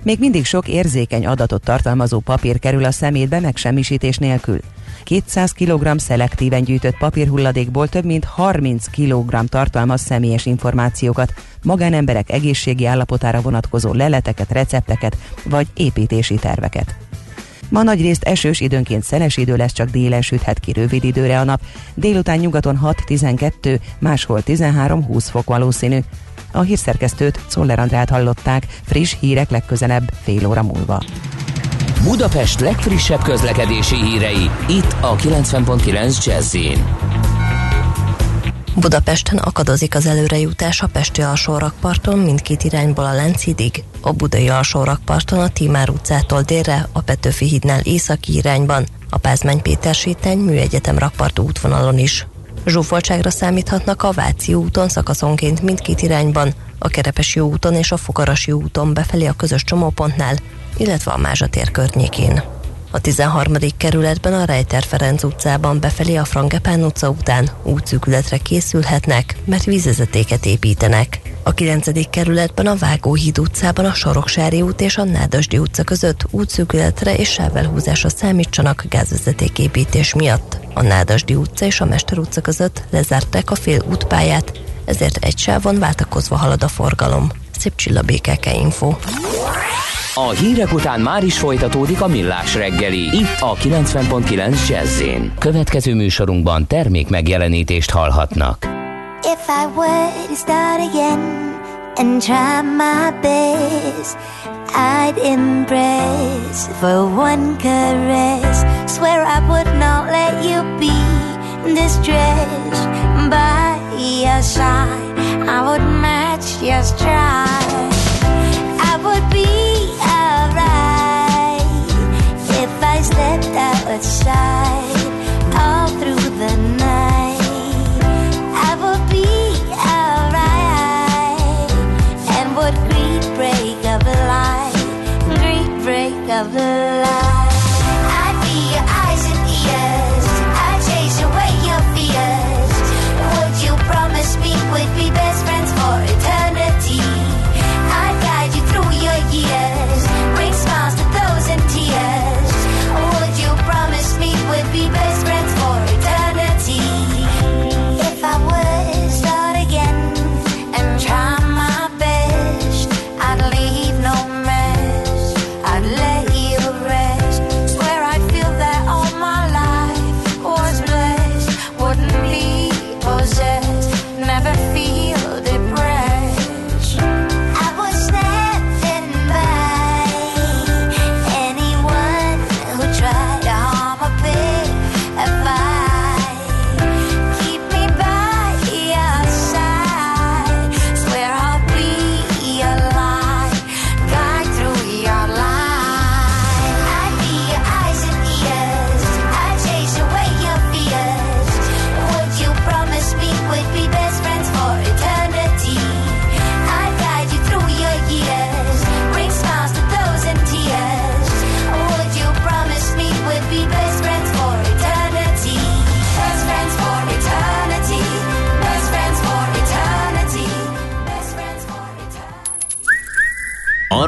Még mindig sok érzékeny adatot tartalmazó papír kerül a szemétbe megsemmisítés nélkül. 200 kg szelektíven gyűjtött papírhulladékból több mint 30 kg tartalmaz személyes információkat, magánemberek egészségi állapotára vonatkozó leleteket, recepteket vagy építési terveket. Ma nagy részt esős, időnként szeles idő lesz, csak délen süthet ki rövid időre a nap. Délután nyugaton 6-12, máshol 13-20 fok valószínű. A hírszerkesztőt Czoller Andrát hallották, friss hírek legközelebb fél óra múlva. Budapest legfrissebb közlekedési hírei, itt a 90.9 jazz Budapesten akadozik az előrejutás a Pesti alsórakparton mindkét irányból a Lánchidig, a Budai alsórakparton a Timár utcától délre, a Petőfi hídnál északi irányban, a Pázmány Péter sétány műegyetem rakpart útvonalon is. Zsúfoltságra számíthatnak a Váci úton szakaszonként mindkét irányban, a Kerepesi úton és a Fogarasi úton befelé a közös csomópontnál, illetve a Mázsatér környékén. A 13. kerületben a Rejter Ferenc utcában befelé a Frangepán utca után útszűkületre készülhetnek, mert vízezetéket építenek. A 9. kerületben a Vágóhíd utcában a Soroksári út és a Nádasdi utca között útszűkületre és sávelhúzásra számítsanak gázvezetéképítés miatt. A Nádasdi utca és a Mester utca között lezárták a fél útpályát, ezért egy sávon váltakozva halad a forgalom. Szép csillabékeke info. A hírek után már is folytatódik a millás reggeli, itt a 90.9 jazz Következő műsorunkban termék megjelenítést hallhatnak. If I were to start again and try my best I'd embrace for one caress. Swear I would not let you be distressed by your side. I would match your stride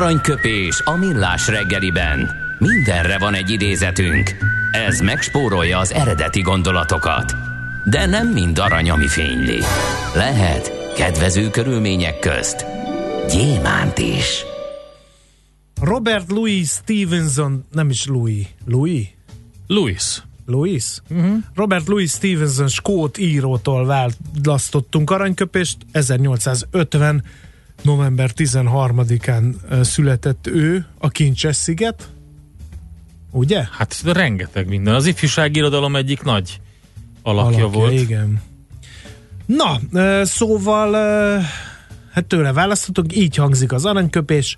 Aranyköpés a millás reggeliben. Mindenre van egy idézetünk. Ez megspórolja az eredeti gondolatokat. De nem mind arany, ami fényli. Lehet kedvező körülmények közt gyémánt is. Robert Louis Stevenson, nem is Louis, Louis? Louis. Louis? Uh-huh. Robert Louis Stevenson skót írótól választottunk aranyköpést, 1850 november 13-án született ő, a Kincses sziget, ugye? Hát rengeteg minden. Az ifjúságirodalom egyik nagy alakja, alakja volt. Igen. Na, szóval hát tőle választhatunk, így hangzik az aranyköpés,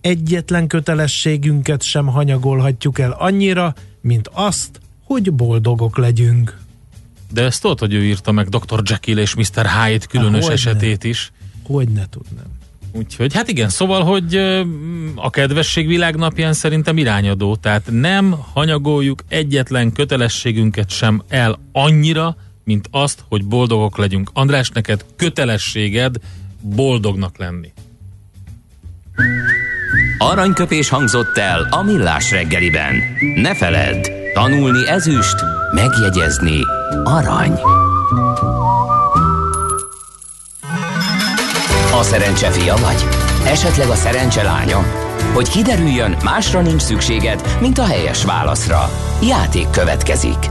egyetlen kötelességünket sem hanyagolhatjuk el annyira, mint azt, hogy boldogok legyünk. De ezt tudod, hogy ő írta meg Dr. Jekyll és Mr. Hyde különös Há, esetét is. Hogy ne tudnám. Úgyhogy hát igen, szóval, hogy a kedvesség világnapján szerintem irányadó, tehát nem hanyagoljuk egyetlen kötelességünket sem el annyira, mint azt, hogy boldogok legyünk. András, neked kötelességed boldognak lenni. Aranyköpés hangzott el a millás reggeliben. Ne feledd, tanulni ezüst, megjegyezni arany. A szerencse fia vagy? Esetleg a szerencse lánya? Hogy kiderüljön, másra nincs szükséged, mint a helyes válaszra. Játék következik.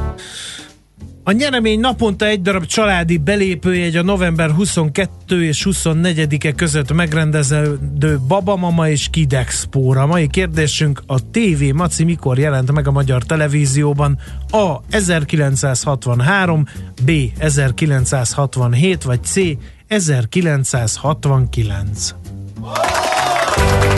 A nyeremény naponta egy darab családi belépőjegy a november 22 és 24-e között megrendeződő Babamama és Kid Expo-ra. Mai kérdésünk a TV Maci mikor jelent meg a magyar televízióban? A. 1963, B. 1967, vagy C. 1969.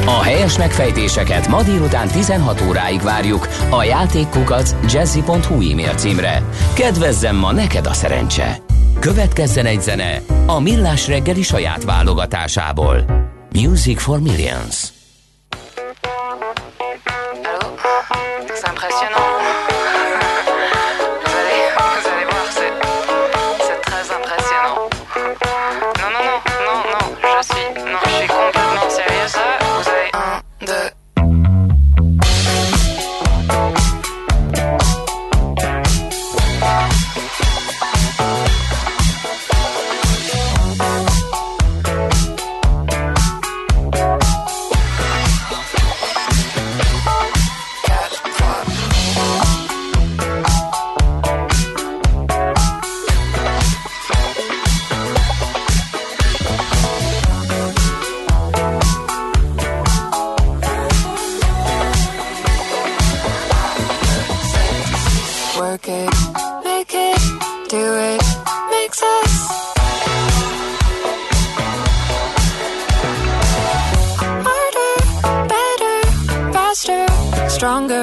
A helyes megfejtéseket ma délután 16 óráig várjuk a játékkukat jazzy.hu e-mail címre. Kedvezzem ma neked a szerencse! Következzen egy zene a Millás reggeli saját válogatásából. Music for Millions. stronger.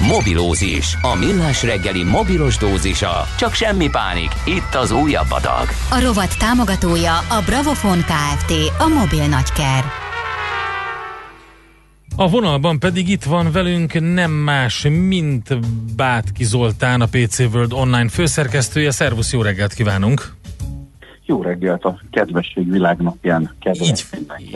Mobilózis, a millás reggeli mobilos dózisa. Csak semmi pánik, itt az újabb adag. A rovat támogatója a Bravofon Kft. A mobil nagyker. A vonalban pedig itt van velünk nem más, mint Bátki Zoltán, a PC World online főszerkesztője. Szervusz, jó reggelt kívánunk! Jó reggelt a kedvesség világnapján, kedves Így,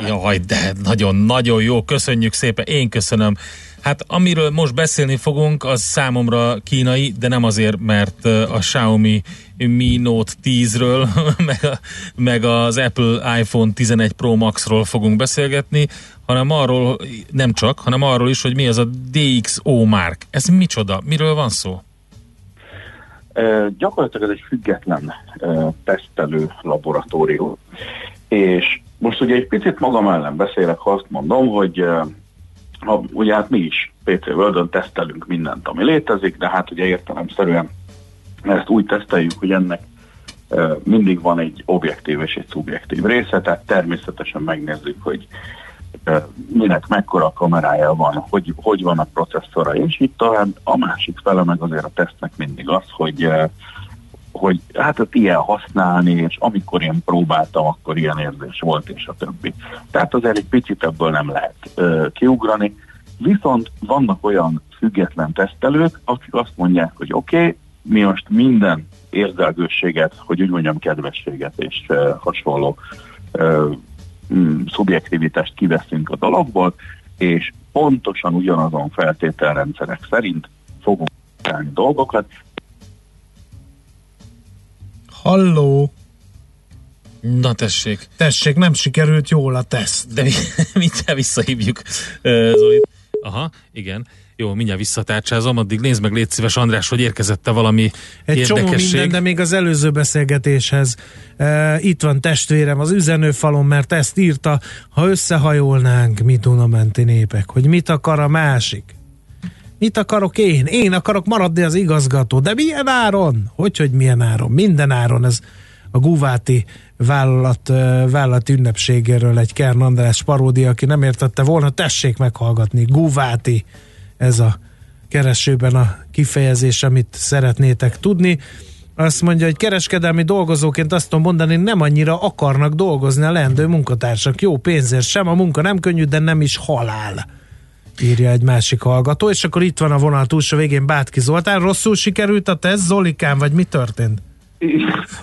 jaj, de nagyon-nagyon jó, köszönjük szépen, én köszönöm. Hát amiről most beszélni fogunk, az számomra kínai, de nem azért, mert a Xiaomi Mi Note 10-ről, meg, a, meg az Apple iPhone 11 Pro Max-ról fogunk beszélgetni, hanem arról, nem csak, hanem arról is, hogy mi az a DxO Mark. Ez micsoda? Miről van szó? Gyakorlatilag ez egy független tesztelő laboratórium. És most ugye egy picit magam ellen beszélek, ha azt mondom, hogy ha, ugye hát mi is PC world tesztelünk mindent, ami létezik, de hát ugye értelemszerűen ezt úgy teszteljük, hogy ennek mindig van egy objektív és egy szubjektív része, tehát természetesen megnézzük, hogy minek mekkora kamerája van, hogy, hogy van a processzora, és itt talán a másik fele meg azért a tesztnek mindig az, hogy hogy hát ott ilyen használni, és amikor én próbáltam, akkor ilyen érzés volt, és a többi. Tehát azért egy picit ebből nem lehet ö, kiugrani. Viszont vannak olyan független tesztelők, akik azt mondják, hogy oké, okay, mi most minden érzelgősséget, hogy úgy mondjam kedvességet és ö, hasonló ö, mm, szubjektivitást kiveszünk a dologból, és pontosan ugyanazon feltételrendszerek szerint fogunk csinálni dolgokat, Halló! Na tessék. Tessék, nem sikerült jól a teszt. De mi, mindjárt visszahívjuk Zolit. Aha, igen. Jó, mindjárt visszatárcsázom, addig nézd meg, légy szíves András, hogy érkezette valami Egy érdekesség. csomó minden, de még az előző beszélgetéshez. Uh, itt van testvérem az üzenőfalon, mert ezt írta, ha összehajolnánk, mit menti népek, hogy mit akar a másik. Mit akarok én? Én akarok maradni az igazgató. De milyen áron? Hogy, hogy milyen áron? Minden áron. Ez a Guváti vállalat, vállalat ünnepségéről egy Kern András paródia, aki nem értette volna, tessék meghallgatni. Guváti, ez a keresőben a kifejezés, amit szeretnétek tudni. Azt mondja, hogy kereskedelmi dolgozóként azt tudom mondani, nem annyira akarnak dolgozni a leendő munkatársak. Jó pénzért sem, a munka nem könnyű, de nem is halál írja egy másik hallgató, és akkor itt van a vonal túlsó végén Bátki Zoltán. Rosszul sikerült a teszt, Zolikán, vagy mi történt?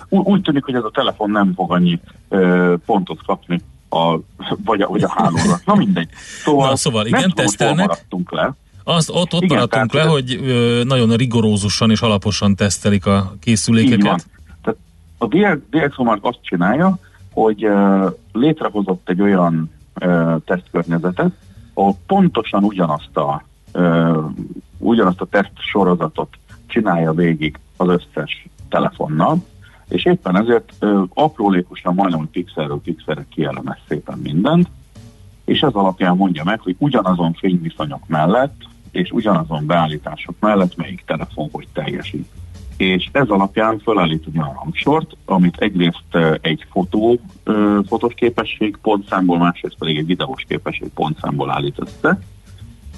Úgy, úgy tűnik, hogy ez a telefon nem fog annyi ö, pontot kapni, a, vagy, a, vagy a hálóra. Na mindegy. Szóval, Na, szóval igen, nem tesztelnek. maradtunk le. Azt, ott, ott Igen, maradtunk le, hogy ö, nagyon rigorózusan és alaposan tesztelik a Így van. készülékeket. Tehát a DxO Mark azt csinálja, hogy uh, létrehozott egy olyan uh, tesztkörnyezetet, ahol pontosan ugyanazt a, uh, ugyanazt a teszt sorozatot csinálja végig az összes telefonnal, és éppen ezért uh, aprólékosan majdnem, pixelről pixelre kielemez szépen mindent, és ez alapján mondja meg, hogy ugyanazon fényviszonyok mellett és ugyanazon beállítások mellett melyik telefon hogy teljesít. És ez alapján felállít egy olyan rangsort, amit egyrészt egy fotó, fotós képesség pontszámból, másrészt pedig egy videós képesség pontszámból állít össze,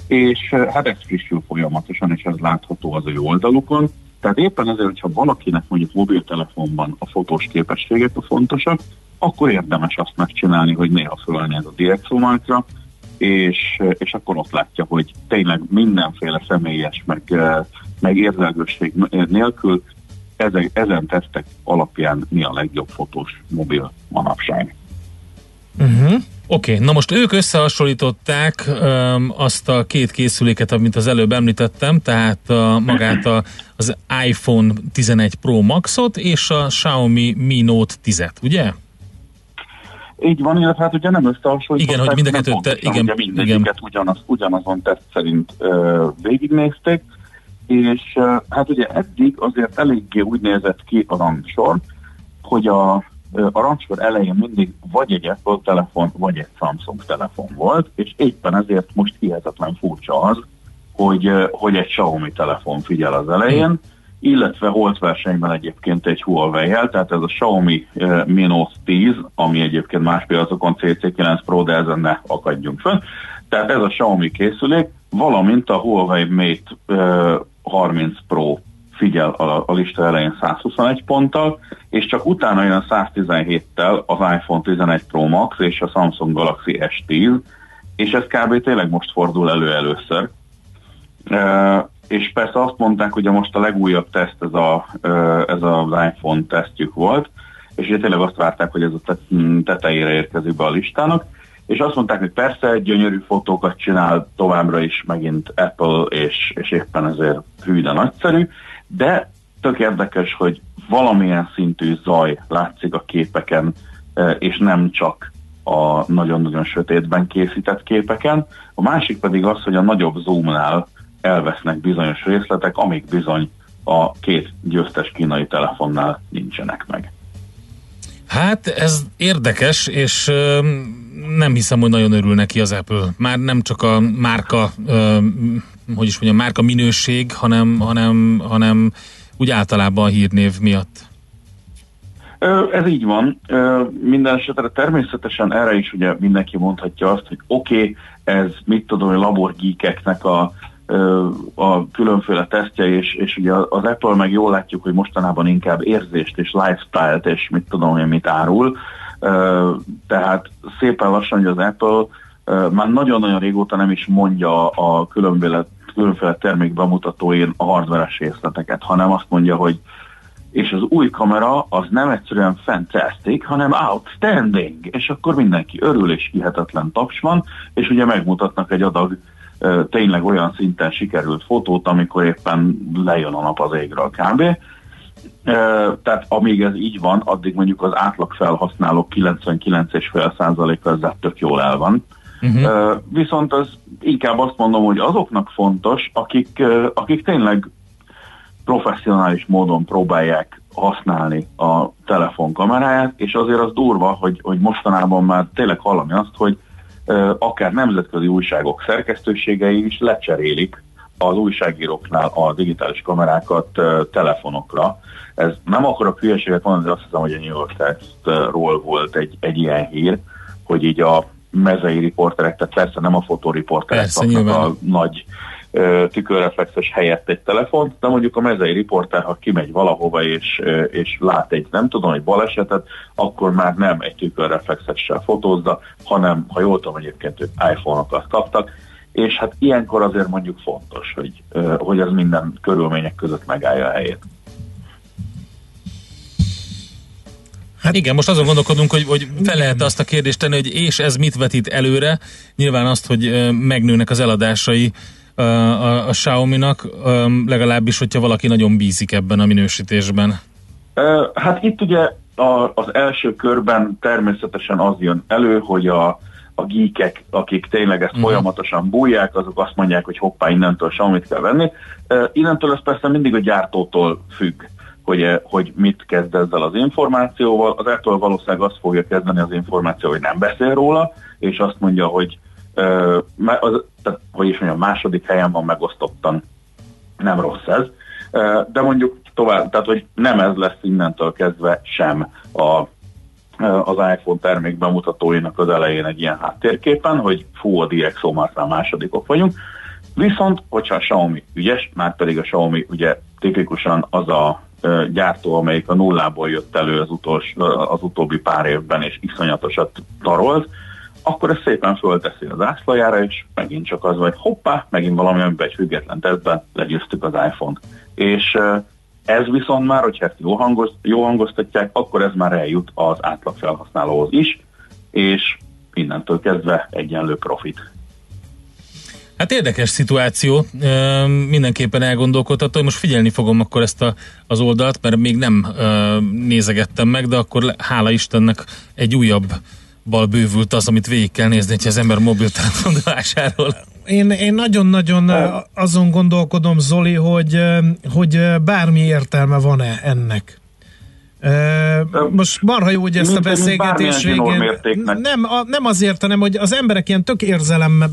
és hát ez frissül folyamatosan, és ez látható az ő oldalukon. Tehát éppen ezért, hogyha valakinek mondjuk mobiltelefonban a fotós képességek a fontosak, akkor érdemes azt megcsinálni, hogy néha fölnéz a Markra, és, és akkor ott látja, hogy tényleg mindenféle személyes, meg, eh, meg érzelgősség nélkül ezen, ezen tesztek alapján mi a legjobb fotós mobil manapság. Uh-huh. Oké, okay, na most ők összehasonlították um, azt a két készüléket, amit az előbb említettem, tehát a, magát a, az iPhone 11 Pro Maxot és a Xiaomi Mi Note 10-et, ugye? Így van, illetve hát ugye nem összehasonlították. Igen, hogy mind a kettőt te- igen, ugye mindegyiket ugyanaz, ugyanazon teszt szerint ö, végignézték, és uh, hát ugye eddig azért eléggé úgy nézett ki a rangsor, hogy a, a rangsor elején mindig vagy egy Apple telefon, vagy egy Samsung telefon volt, és éppen ezért most hihetetlen furcsa az, hogy, hogy egy Xiaomi telefon figyel az elején, illetve holt versenyben egyébként egy Huawei-el, tehát ez a Xiaomi Mi Note 10, ami egyébként más piacokon CC9 Pro, de ezen ne akadjunk fönn. Tehát ez a Xiaomi készülék, valamint a Huawei Mate 30 Pro figyel a, a lista elején 121 ponttal, és csak utána jön 117-tel az iPhone 11 Pro Max és a Samsung Galaxy S10, és ez kb. tényleg most fordul elő először. És persze azt mondták, hogy most a legújabb teszt ez, a, ez az iPhone tesztjük volt, és ugye tényleg azt várták, hogy ez a tetejére érkezik be a listának, és azt mondták, hogy persze gyönyörű fotókat csinál továbbra is megint Apple, és, és éppen ezért hű, de nagyszerű, de tök érdekes, hogy valamilyen szintű zaj látszik a képeken, és nem csak a nagyon-nagyon sötétben készített képeken. A másik pedig az, hogy a nagyobb zoomnál elvesznek bizonyos részletek, amik bizony a két győztes kínai telefonnál nincsenek meg. Hát ez érdekes, és nem hiszem, hogy nagyon örül neki az Apple. Már nem csak a márka, hogy is mondjam, márka minőség, hanem, hanem, hanem úgy általában a hírnév miatt. Ez így van. Minden esetre természetesen erre is ugye mindenki mondhatja azt, hogy oké, okay, ez mit tudom, a laborgíkeknek a a különféle tesztje, és, és ugye az Apple meg jól látjuk, hogy mostanában inkább érzést és lifestyle-t, és mit tudom én, mit árul. Tehát szépen lassan, hogy az Apple már nagyon-nagyon régóta nem is mondja a különféle, különféle termék bemutatóin a hardveres részleteket, hanem azt mondja, hogy és az új kamera az nem egyszerűen fantastic, hanem outstanding, és akkor mindenki örül, és hihetetlen taps van, és ugye megmutatnak egy adag tényleg olyan szinten sikerült fotót, amikor éppen lejön a nap az égről kb. Tehát amíg ez így van, addig mondjuk az átlag felhasználók 99,5%-a ezzel tök jól el van. Uh-huh. Viszont az inkább azt mondom, hogy azoknak fontos, akik, akik tényleg professzionális módon próbálják használni a telefon kameráját, és azért az durva, hogy, hogy mostanában már tényleg hallani azt, hogy akár nemzetközi újságok szerkesztőségei is lecserélik az újságíróknál a digitális kamerákat telefonokra. Ez nem akarok hülyeséget mondani, de azt hiszem, hogy a New York Times-ról volt egy, egy ilyen hír, hogy így a mezei riporterek, tehát persze nem a fotóriporterek kapnak a nagy tükörreflexes helyett egy telefont, de mondjuk a mezei riporter, ha kimegy valahova és, és lát egy, nem tudom, egy balesetet, akkor már nem egy tükörreflexessel fotózza, hanem, ha jól tudom, egyébként ők iPhone-okat kaptak, és hát ilyenkor azért mondjuk fontos, hogy, hogy ez minden körülmények között megállja a helyét. Hát igen, most azon gondolkodunk, hogy, hogy fel lehet azt a kérdést tenni, hogy és ez mit vetít előre? Nyilván azt, hogy megnőnek az eladásai a, a, Xiaomi-nak, legalábbis, hogyha valaki nagyon bízik ebben a minősítésben. Hát itt ugye a, az első körben természetesen az jön elő, hogy a, a geekek, akik tényleg ezt uh-huh. folyamatosan bújják, azok azt mondják, hogy hoppá, innentől Xiaomi-t kell venni. Innentől ez persze mindig a gyártótól függ hogy, hogy mit kezd ezzel az információval. Az Apple valószínűleg azt fogja kezdeni az információ, hogy nem beszél róla, és azt mondja, hogy az, tehát, hogy is mondjam, második helyen van megosztottan, nem rossz ez, de mondjuk tovább, tehát hogy nem ez lesz innentől kezdve sem a, az iPhone termék bemutatóinak az elején egy ilyen háttérképen, hogy fú, a DxO már másodikok vagyunk, Viszont, hogyha a Xiaomi ügyes, már pedig a Xiaomi ugye tipikusan az a gyártó, amelyik a nullából jött elő az, utolsó, az utóbbi pár évben, és iszonyatosat tarolt, akkor ezt szépen fölteszi az ászlajára, és megint csak az, hogy hoppá, megint valami, egy független tesztben legyőztük az iPhone-t. És ez viszont már, hogyha ezt jó, hangoz, jó hangoztatják, akkor ez már eljut az átlag felhasználóhoz is, és innentől kezdve egyenlő profit. Hát érdekes szituáció, mindenképpen elgondolkodható, most figyelni fogom akkor ezt a, az oldalt, mert még nem nézegettem meg, de akkor hála Istennek egy újabb bal bővült az, amit végig kell nézni, ha az ember mobiltelefon vásárol. Én, én nagyon-nagyon azon gondolkodom, Zoli, hogy, hogy bármi értelme van-e ennek. Most marha jó, hogy ezt a beszélgetés végén nem, a, nem azért, hanem hogy az emberek ilyen tök érzelem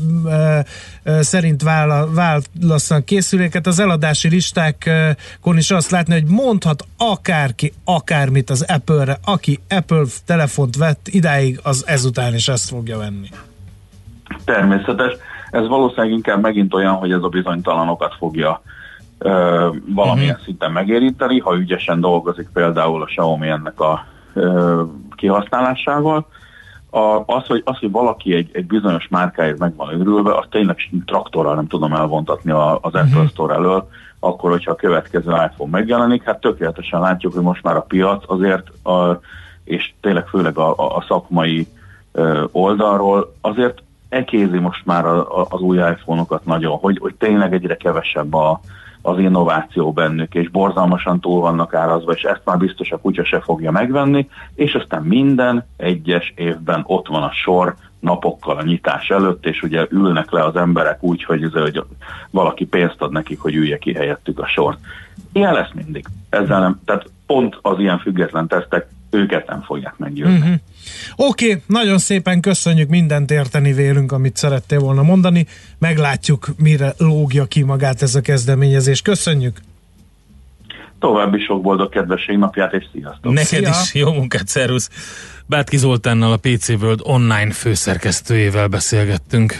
szerint vála, választanak készüléket, az eladási listákon is azt látni, hogy mondhat akárki akármit az Apple-re, aki Apple telefont vett idáig, az ezután is ezt fogja venni. Természetes. Ez valószínűleg inkább megint olyan, hogy ez a bizonytalanokat fogja valamilyen uh-huh. szinten megérinteni, ha ügyesen dolgozik például a Xiaomi ennek a ö, kihasználásával. A, az, hogy, az, hogy valaki egy, egy bizonyos márkáért meg van őrülve, azt tényleg traktorral nem tudom elvontatni a, az Apple Store elől, akkor, hogyha a következő iPhone megjelenik, hát tökéletesen látjuk, hogy most már a piac azért, a, és tényleg főleg a, a, a szakmai ö, oldalról azért ekézi most már a, a, az új iPhone-okat nagyon, hogy, hogy tényleg egyre kevesebb a, az innováció bennük, és borzalmasan túl vannak árazva, és ezt már biztos a kutya se fogja megvenni, és aztán minden egyes évben ott van a sor napokkal a nyitás előtt, és ugye ülnek le az emberek úgy, hogy, ez, hogy valaki pénzt ad nekik, hogy ülje ki helyettük a sort. Ilyen lesz mindig. Ezzel nem, tehát pont az ilyen független tesztek őket nem fogják meggyőzni. Uh-huh. Oké, okay, nagyon szépen köszönjük, mindent érteni vélünk, amit szerettél volna mondani. Meglátjuk, mire lógja ki magát ez a kezdeményezés. Köszönjük! További sok boldog kedvesség napját, és sziasztok! Neked is jó munkát, szervusz! Bátki Zoltánnal a PC World online főszerkesztőjével beszélgettünk.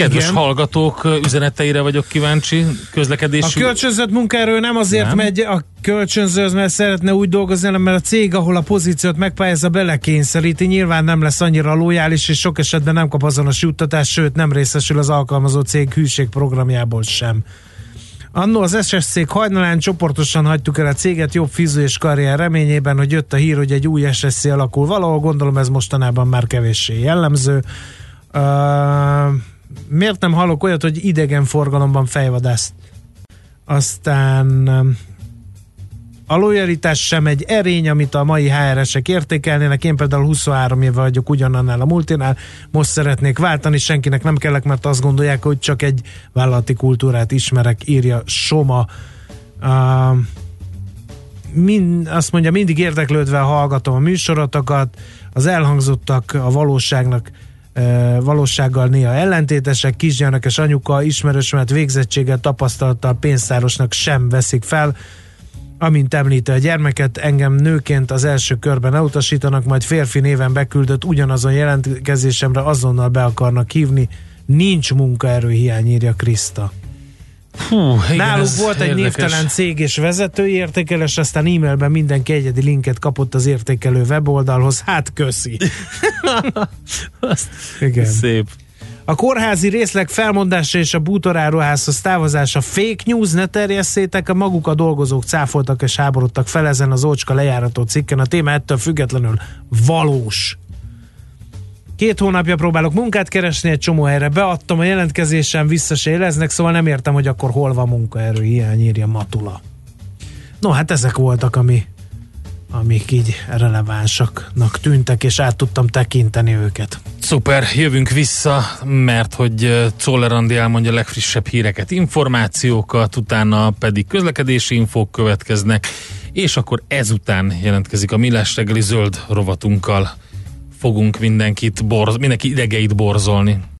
Kedves Igen. hallgatók üzeneteire vagyok kíváncsi. A Közlekedési... kölcsönzött munkaerő nem azért Nem. megy a kölcsönzőz, mert szeretne úgy dolgozni, hanem mert a cég, ahol a pozíciót megpályázza, belekényszeríti. Nyilván nem lesz annyira lojális, és sok esetben nem kap azonos juttatást, sőt nem részesül az alkalmazó cég hűségprogramjából sem. Annó az SSC hajnalán csoportosan hagytuk el a céget jobb fiző és karrier reményében, hogy jött a hír, hogy egy új SSC alakul valahol, gondolom ez mostanában már kevéssé jellemző. Uh, miért nem hallok olyat, hogy idegen forgalomban fejvadászt? Aztán um, a lojalitás sem egy erény, amit a mai HR-esek értékelnének. Én például 23 éve vagyok ugyanannál a multinál, most szeretnék váltani, senkinek nem kellek, mert azt gondolják, hogy csak egy vállalati kultúrát ismerek, írja Soma. Uh, mind, azt mondja, mindig érdeklődve hallgatom a műsorotokat, az elhangzottak a valóságnak valósággal néha ellentétesek, kisgyermekes anyuka, ismerősömet végzettséggel, tapasztalattal pénztárosnak sem veszik fel. Amint említi a gyermeket, engem nőként az első körben elutasítanak, majd férfi néven beküldött ugyanazon jelentkezésemre azonnal be akarnak hívni. Nincs munkaerőhiány, írja Kriszta. Hú, igen, Náluk volt egy érdekes. névtelen cég és vezetői értékelés, aztán e-mailben mindenki egyedi linket kapott az értékelő weboldalhoz. Hát köszi. Azt, igen. Szép. A kórházi részleg felmondása és a bútoráruházhoz távozása fake news, ne terjesszétek, a maguk a dolgozók cáfoltak és háborodtak fel ezen az ócska lejárató cikken. A téma ettől függetlenül valós. Két hónapja próbálok munkát keresni, egy csomó helyre beadtam, a jelentkezésem vissza se éleznek, szóval nem értem, hogy akkor hol van munkaerő, hiány írja Matula. No, hát ezek voltak, ami, amik így relevánsaknak tűntek, és át tudtam tekinteni őket. Szuper, jövünk vissza, mert hogy Czoller Andi elmondja a legfrissebb híreket, információkat, utána pedig közlekedési infók következnek, és akkor ezután jelentkezik a Millás reggeli zöld rovatunkkal. Fogunk mindenkit borz, mindenki idegeit borzolni.